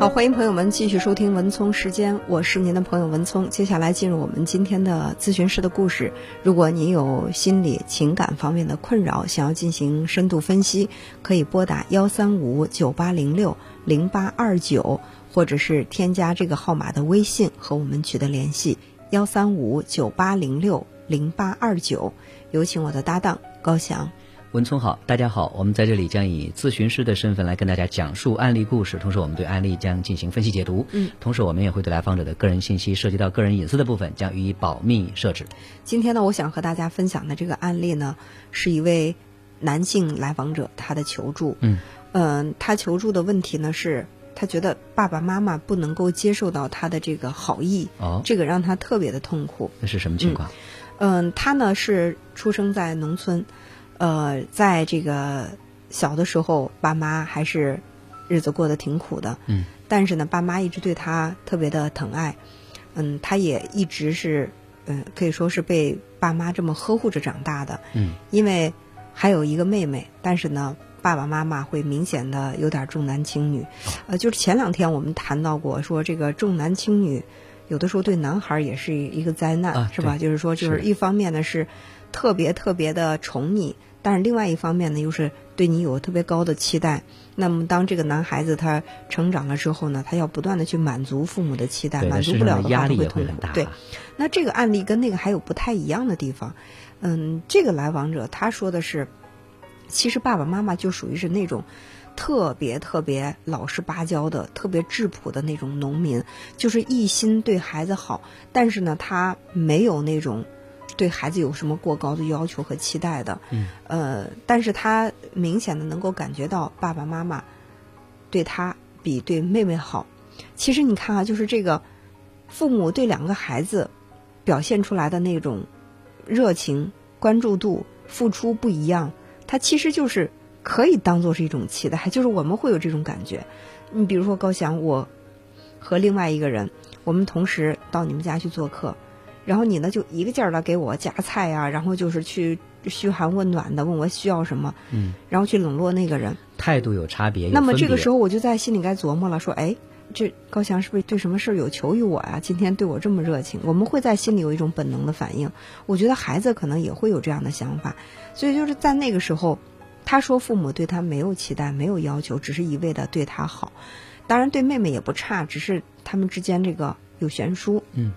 好，欢迎朋友们继续收听文聪时间，我是您的朋友文聪。接下来进入我们今天的咨询师的故事。如果您有心理情感方面的困扰，想要进行深度分析，可以拨打幺三五九八零六零八二九，或者是添加这个号码的微信和我们取得联系，幺三五九八零六零八二九。有请我的搭档高翔。文聪好，大家好，我们在这里将以咨询师的身份来跟大家讲述案例故事，同时我们对案例将进行分析解读。嗯，同时我们也会对来访者的个人信息涉及到个人隐私的部分将予以保密设置。今天呢，我想和大家分享的这个案例呢，是一位男性来访者他的求助。嗯，嗯，他求助的问题呢是，他觉得爸爸妈妈不能够接受到他的这个好意，哦，这个让他特别的痛苦。那是什么情况？嗯，他呢是出生在农村。呃，在这个小的时候，爸妈还是日子过得挺苦的。嗯。但是呢，爸妈一直对他特别的疼爱。嗯，他也一直是，嗯，可以说是被爸妈这么呵护着长大的。嗯。因为还有一个妹妹，但是呢，爸爸妈妈会明显的有点重男轻女。呃，就是前两天我们谈到过，说这个重男轻女，有的时候对男孩也是一个灾难，是吧？就是说，就是一方面呢是特别特别的宠你。但是另外一方面呢，又是对你有特别高的期待。那么当这个男孩子他成长了之后呢，他要不断的去满足父母的期待，满足不了的话就会痛苦。对，那这个案例跟那个还有不太一样的地方。嗯，这个来访者他说的是，其实爸爸妈妈就属于是那种特别特别老实巴交的、特别质朴的那种农民，就是一心对孩子好，但是呢，他没有那种。对孩子有什么过高的要求和期待的？嗯，呃，但是他明显的能够感觉到爸爸妈妈对他比对妹妹好。其实你看啊，就是这个父母对两个孩子表现出来的那种热情、关注度、付出不一样，他其实就是可以当做是一种期待，就是我们会有这种感觉。你比如说高翔，我和另外一个人，我们同时到你们家去做客。然后你呢，就一个劲儿的给我夹菜呀，然后就是去嘘寒问暖的，问我需要什么，嗯，然后去冷落那个人，态度有差别。那么这个时候我就在心里该琢磨了，说，哎，这高翔是不是对什么事儿有求于我呀？今天对我这么热情，我们会在心里有一种本能的反应。我觉得孩子可能也会有这样的想法，所以就是在那个时候，他说父母对他没有期待，没有要求，只是一味的对他好，当然对妹妹也不差，只是他们之间这个有悬殊，嗯。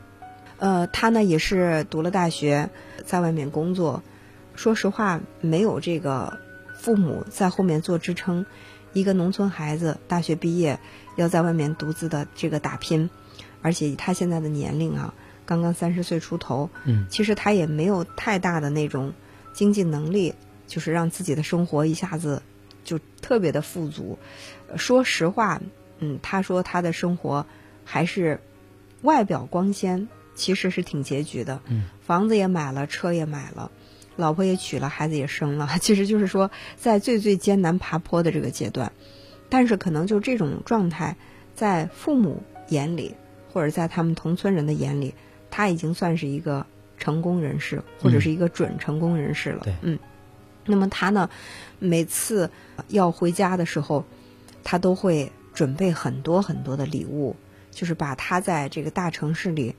呃，他呢也是读了大学，在外面工作。说实话，没有这个父母在后面做支撑，一个农村孩子大学毕业要在外面独自的这个打拼，而且以他现在的年龄啊，刚刚三十岁出头，嗯，其实他也没有太大的那种经济能力，就是让自己的生活一下子就特别的富足。说实话，嗯，他说他的生活还是外表光鲜。其实是挺拮据的，房子也买了，车也买了，老婆也娶了，孩子也生了。其实就是说，在最最艰难爬坡的这个阶段，但是可能就这种状态，在父母眼里，或者在他们同村人的眼里，他已经算是一个成功人士，或者是一个准成功人士了。嗯，那么他呢，每次要回家的时候，他都会准备很多很多的礼物，就是把他在这个大城市里。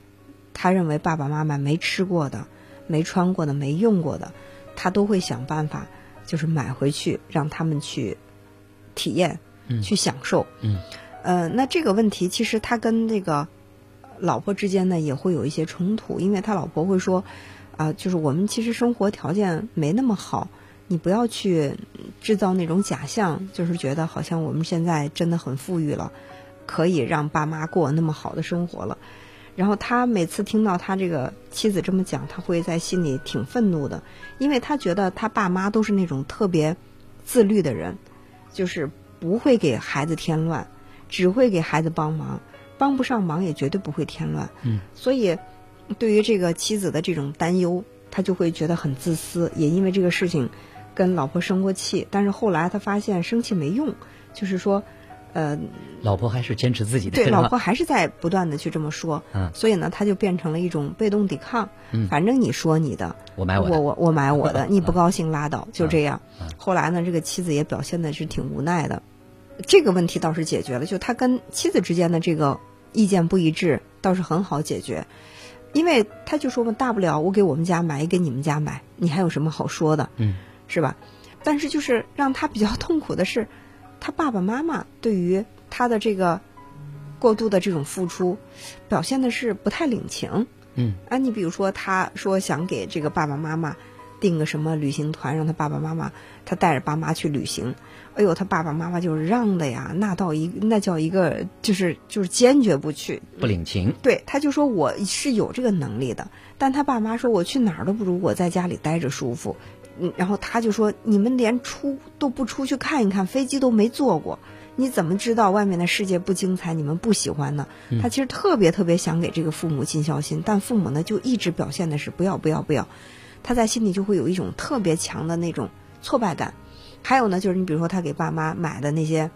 他认为爸爸妈妈没吃过的、没穿过的、没用过的，他都会想办法，就是买回去让他们去体验、去享受。嗯，呃，那这个问题其实他跟这个老婆之间呢也会有一些冲突，因为他老婆会说：“啊，就是我们其实生活条件没那么好，你不要去制造那种假象，就是觉得好像我们现在真的很富裕了，可以让爸妈过那么好的生活了。”然后他每次听到他这个妻子这么讲，他会在心里挺愤怒的，因为他觉得他爸妈都是那种特别自律的人，就是不会给孩子添乱，只会给孩子帮忙，帮不上忙也绝对不会添乱。嗯，所以对于这个妻子的这种担忧，他就会觉得很自私，也因为这个事情跟老婆生过气。但是后来他发现生气没用，就是说。呃，老婆还是坚持自己的。对，老婆还是在不断的去这么说。嗯，所以呢，他就变成了一种被动抵抗。嗯，反正你说你的，我买我我我买我的，你不高兴拉倒，就这样。嗯。后来呢，这个妻子也表现的是挺无奈的。这个问题倒是解决了，就他跟妻子之间的这个意见不一致倒是很好解决，因为他就说嘛，大不了我给我们家买，也给你们家买，你还有什么好说的？嗯，是吧？但是就是让他比较痛苦的是，他爸爸妈妈对于他的这个过度的这种付出，表现的是不太领情。嗯，啊，你比如说，他说想给这个爸爸妈妈订个什么旅行团，让他爸爸妈妈他带着爸妈去旅行。哎呦，他爸爸妈妈就是让的呀，那到一那叫一个就是就是坚决不去，不领情。对，他就说我是有这个能力的，但他爸妈说我去哪儿都不如我在家里待着舒服。嗯，然后他就说你们连出都不出去看一看，飞机都没坐过，你怎么知道外面的世界不精彩？你们不喜欢呢？他其实特别特别想给这个父母尽孝心，但父母呢就一直表现的是不要不要不要，他在心里就会有一种特别强的那种挫败感。还有呢，就是你比如说他给爸妈买的那些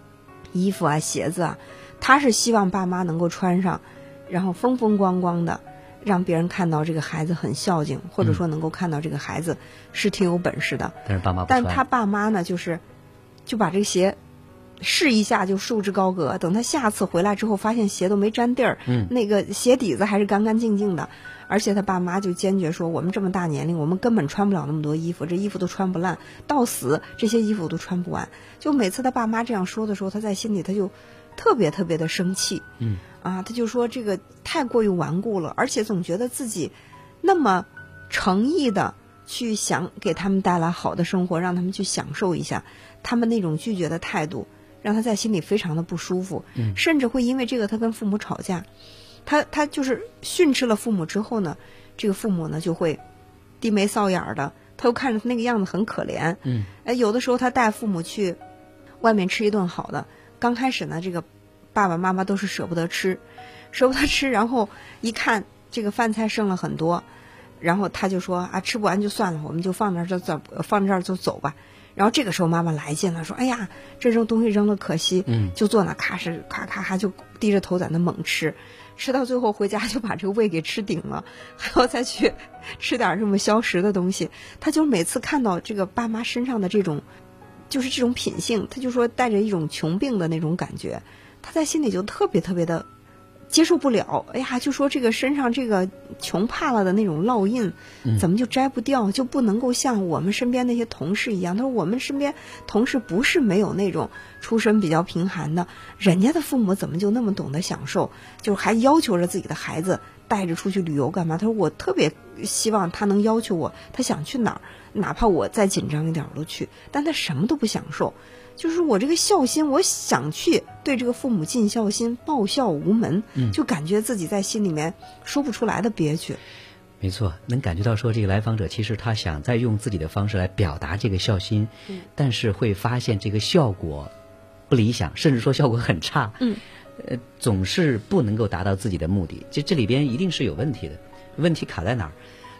衣服啊、鞋子啊，他是希望爸妈能够穿上，然后风风光光的，让别人看到这个孩子很孝敬，或者说能够看到这个孩子是挺有本事的。但是爸妈但他爸妈呢，就是就把这个鞋试一下就束之高阁，等他下次回来之后，发现鞋都没沾地儿，嗯那个鞋底子还是干干净净的。而且他爸妈就坚决说：“我们这么大年龄，我们根本穿不了那么多衣服，这衣服都穿不烂，到死这些衣服都穿不完。”就每次他爸妈这样说的时候，他在心里他就特别特别的生气。嗯啊，他就说这个太过于顽固了，而且总觉得自己那么诚意的去想给他们带来好的生活，让他们去享受一下，他们那种拒绝的态度，让他在心里非常的不舒服，嗯甚至会因为这个他跟父母吵架。他他就是训斥了父母之后呢，这个父母呢就会低眉扫眼儿的，他又看着他那个样子很可怜，嗯哎，有的时候他带父母去外面吃一顿好的，刚开始呢，这个爸爸妈妈都是舍不得吃，舍不得吃，然后一看这个饭菜剩了很多，然后他就说啊，吃不完就算了，我们就放那儿就走，放这儿就走吧。然后这个时候妈妈来劲了，说：“哎呀，这扔东西扔了可惜。”嗯就坐那咔哧咔咔咔就低着头在那猛吃，吃到最后回家就把这个胃给吃顶了，还要再去吃点这么消食的东西。他就每次看到这个爸妈身上的这种，就是这种品性，他就说带着一种穷病的那种感觉，他在心里就特别特别的接受不了。哎呀，就说这个身上这个穷怕了的那种烙印，怎么就摘不掉？就不能够像我们身边那些同事一样？他说我们身边同事不是没有那种出身比较贫寒的，人家的父母怎么就那么懂得享受？就是还要求着自己的孩子带着出去旅游干嘛？他说我特别希望他能要求我，他想去哪儿，哪怕我再紧张一点儿我都去，但他什么都不享受。就是我这个孝心，我想去对这个父母尽孝心，报孝无门，嗯就感觉自己在心里面说不出来的憋屈。没错，能感觉到说这个来访者其实他想再用自己的方式来表达这个孝心，嗯但是会发现这个效果不理想，甚至说效果很差。嗯，呃，总是不能够达到自己的目的，这这里边一定是有问题的。问题卡在哪儿？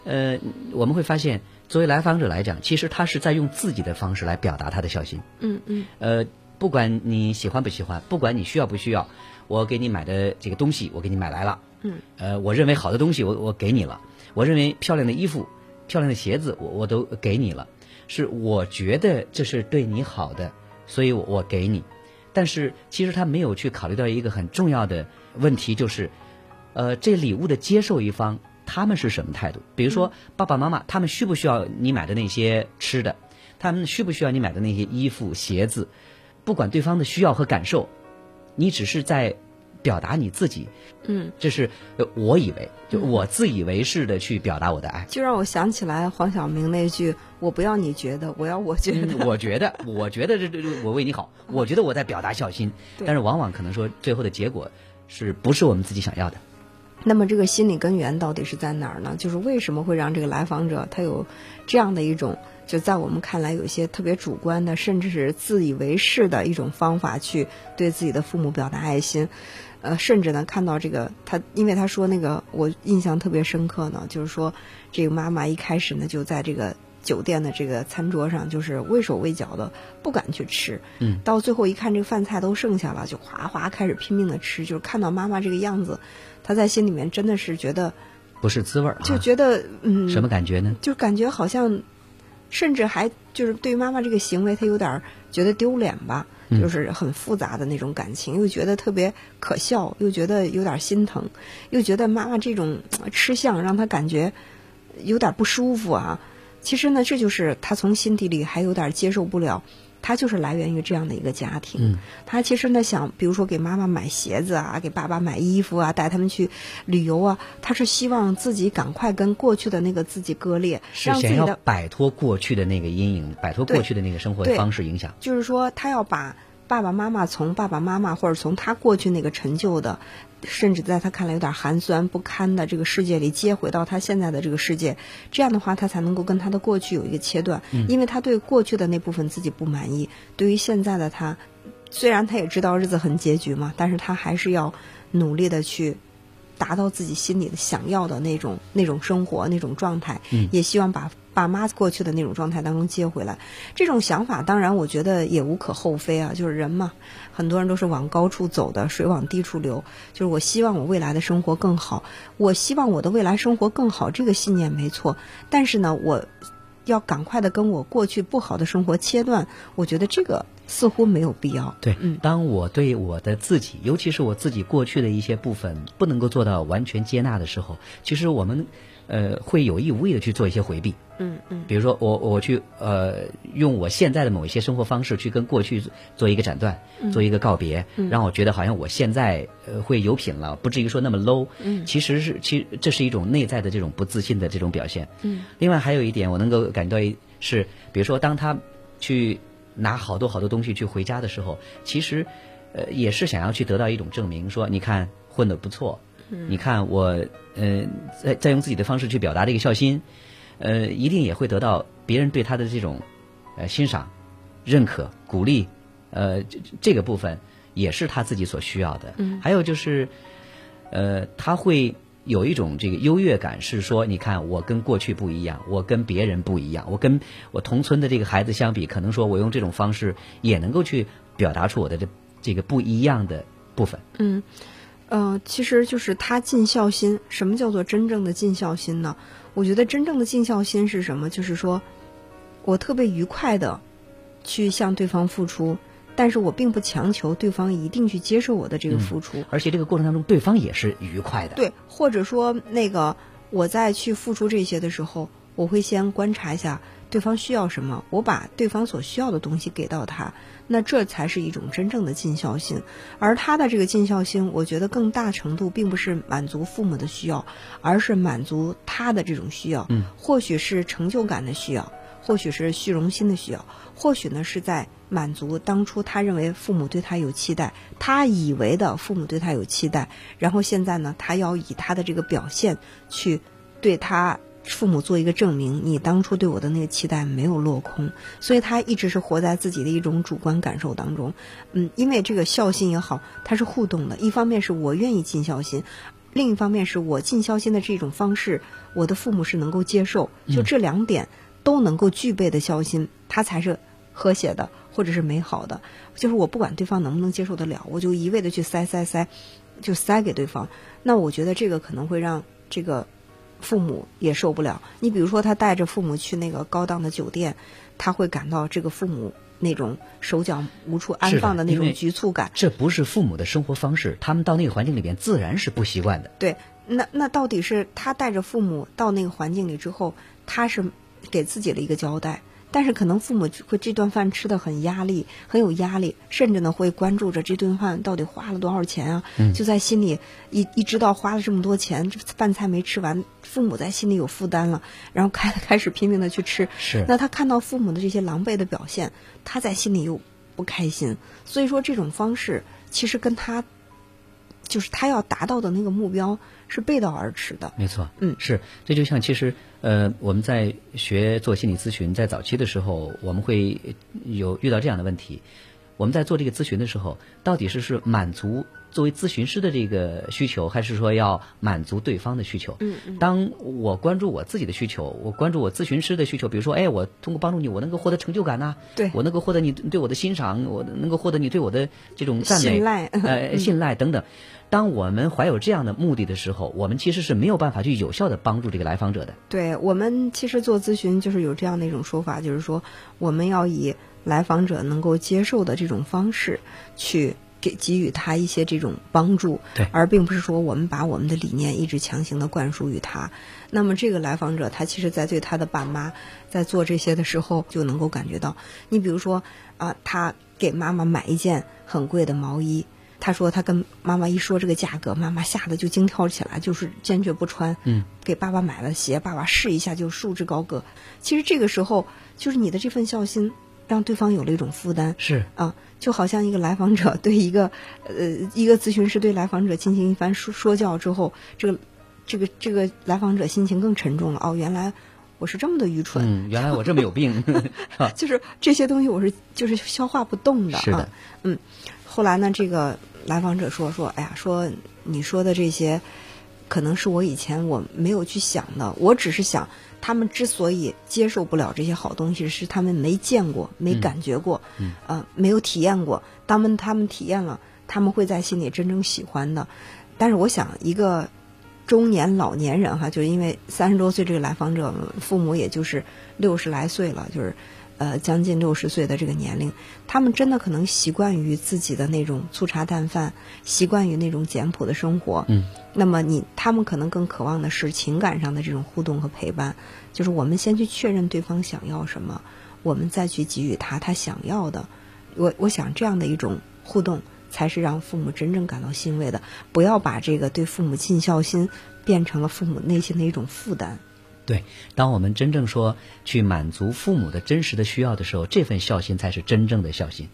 呃，我们会发现，作为来访者来讲，其实他是在用自己的方式来表达他的孝心。嗯嗯呃，不管你喜欢不喜欢，不管你需要不需要，我给你买的这个东西，我给你买来了。嗯，呃，我认为好的东西我，我给你了；我认为漂亮的衣服、漂亮的鞋子，我我都给你了。是我觉得这是对你好的，所以我我给你。但是其实他没有去考虑到一个很重要的问题，就是，呃，这礼物的接受一方他们是什么态度？比如说爸爸妈妈，他们需不需要你买的那些吃的？他们需不需要你买的那些衣服、鞋子？不管对方的需要和感受，你只是在表达你自己，嗯，这是呃我以为，就我自以为是的去表达我的爱。就让我想起来黄晓明那句“我不要你觉得，我要我觉得”嗯我觉得，我觉得这这这我为你好，我觉得我在表达孝心，但是往往可能说最后的结果是不是我们自己想要的？那么这个心理根源到底是在哪儿呢？就是为什么会让这个来访者他有这样的一种，就在我们看来有一些特别主观的，甚至是自以为是的一种方法去对自己的父母表达爱心，呃，甚至呢看到这个他，因为他说那个我印象特别深刻呢，就是说这个妈妈一开始呢就在这个。酒店的这个餐桌上，就是畏手畏脚的，不敢去吃。嗯，到最后一看这个饭菜都剩下了，就哗哗开始拼命的吃。就是看到妈妈这个样子，他在心里面真的是觉得，不是滋味儿啊，就觉得嗯，什么感觉呢？就感觉好像，甚至还就是对妈妈这个行为，他有点儿觉得丢脸吧，就是很复杂的那种感情，又觉得特别可笑，又觉得有点心疼，又觉得妈妈这种吃相让他感觉有点不舒服啊。其实呢，这就是他从心底里还有点接受不了。他就是来源于这样的一个家庭，他其实呢想，比如说给妈妈买鞋子啊，给爸爸买衣服啊，带他们去旅游啊，他是希望自己赶快跟过去的那个自己割裂，是想要摆脱过去的那个阴影，摆脱过去的那个生活方式影响。就是说，他要把。爸爸妈妈从爸爸妈妈或者从他过去那个陈旧的，甚至在他看来有点寒酸不堪的这个世界里接回到他现在的这个世界，这样的话他才能够跟他的过去有一个切断，因为他对过去的那部分自己不满意。对于现在的他，虽然他也知道日子很拮据嘛，但是他还是要努力的去达到自己心里的想要的那种那种生活那种状态，也希望把。爸妈过去的那种状态当中接回来，这种想法当然我觉得也无可厚非啊。就是人嘛，很多人都是往高处走的，水往低处流。就是我希望我未来的生活更好，我希望我的未来生活更好，这个信念没错。但是呢，我要赶快的跟我过去不好的生活切断，我觉得这个似乎没有必要。对，当我对我的自己，尤其是我自己过去的一些部分不能够做到完全接纳的时候，其实我们。呃，会有意无意的去做一些回避，嗯嗯，比如说我我去呃用我现在的某一些生活方式去跟过去做一个斩断，做一个告别，让我觉得好像我现在呃会有品了，不至于说那么 low，嗯，其实是其这是一种内在的这种不自信的这种表现，嗯，另外还有一点我能够感觉到是，比如说当他去拿好多好多东西去回家的时候，其实呃也是想要去得到一种证明，说你看混的不错。你看我，呃，在在用自己的方式去表达这个孝心，呃，一定也会得到别人对他的这种呃欣赏、认可、鼓励，呃，这这个部分也是他自己所需要的。嗯。还有就是，呃，他会有一种这个优越感，是说，你看我跟过去不一样，我跟别人不一样，我跟我同村的这个孩子相比，可能说我用这种方式也能够去表达出我的这这个不一样的部分。嗯。嗯，其实就是他尽孝心。什么叫做真正的尽孝心呢？我觉得真正的尽孝心是什么？就是说，我特别愉快的去向对方付出，但是我并不强求对方一定去接受我的这个付出。而且这个过程当中，对方也是愉快的。对，或者说那个我在去付出这些的时候，我会先观察一下对方需要什么，我把对方所需要的东西给到他。那这才是一种真正的尽孝心，而他的这个尽孝心，我觉得更大程度并不是满足父母的需要，而是满足他的这种需要。嗯，或许是成就感的需要，或许是虚荣心的需要，或许呢是在满足当初他认为父母对他有期待，他以为的父母对他有期待，然后现在呢，他要以他的这个表现去对他。父母做一个证明，你当初对我的那个期待没有落空，所以他一直是活在自己的一种主观感受当中。嗯，因为这个孝心也好，它是互动的。一方面是我愿意尽孝心，另一方面是我尽孝心的这种方式，我的父母是能够接受。就这两点都能够具备的孝心，它才是和谐的，或者是美好的。就是我不管对方能不能接受得了，我就一味的去塞塞塞，就塞给对方。那我觉得这个可能会让这个。父母也受不了。你比如说，他带着父母去那个高档的酒店，他会感到这个父母那种手脚无处安放的那种局促感。这不是父母的生活方式，他们到那个环境里边自然是不习惯的。对，那那到底是他带着父母到那个环境里之后，他是给自己的一个交代。但是可能父母会这顿饭吃的很压力，很有压力，甚至呢会关注着这顿饭到底花了多少钱啊？就在心里一一知道花了这么多钱，这饭菜没吃完，父母在心里有负担了，然后开开始拼命的去吃。是。那他看到父母的这些狼狈的表现，他在心里又不开心。所以说这种方式其实跟他就是他要达到的那个目标是背道而驰的。没错。嗯，是。这就像其实。呃，我们在学做心理咨询，在早期的时候，我们会有遇到这样的问题。我们在做这个咨询的时候，到底是是满足作为咨询师的这个需求，还是说要满足对方的需求？嗯嗯。当我关注我自己的需求，我关注我咨询师的需求，比如说，哎，我通过帮助你，我能够获得成就感呐。对。我能够获得你对我的欣赏，我能够获得你对我的这种赞美、信赖、呃 信赖等等。当我们怀有这样的目的的时候，我们其实是没有办法去有效的帮助这个来访者的。对我们其实做咨询就是有这样的一种说法，就是说我们要以来访者能够接受的这种方式去。给给予他一些这种帮助，对，而并不是说我们把我们的理念一直强行的灌输于他。那么这个来访者，他其实在对他的爸妈在做这些的时候，就能够感觉到。你比如说啊，他给妈妈买一件很贵的毛衣，他说他跟妈妈一说这个价格，妈妈吓得就惊跳起来，就是坚决不穿。嗯，给爸爸买了鞋，爸爸试一下就束之高阁。其实这个时候，就是你的这份孝心。让对方有了一种负担，是啊，就好像一个来访者对一个呃一个咨询师对来访者进行一番说说教之后，这个这个这个来访者心情更沉重了。哦，原来我是这么的愚蠢，嗯，原来我这么有病，就是这些东西我是就是消化不动的，是的，嗯。后来呢，这个来访者说说，哎呀，说你说的这些，可能是我以前我没有去想的，我只是想。他们之所以接受不了这些好东西，是他们没见过、没感觉过，呃，没有体验过。当们他们体验了，他们会在心里真正喜欢的。但是，我想一个中年老年人哈，就是因为三十多岁这个来访者，父母也就是六十来岁了，就是。呃，将近六十岁的这个年龄，他们真的可能习惯于自己的那种粗茶淡饭，习惯于那种简朴的生活。嗯，那么你他们可能更渴望的是情感上的这种互动和陪伴，就是我们先去确认对方想要什么，我们再去给予他他想要的。我我想这样的一种互动，才是让父母真正感到欣慰的。不要把这个对父母尽孝心变成了父母内心的一种负担。对，当我们真正说去满足父母的真实的需要的时候，这份孝心才是真正的孝心。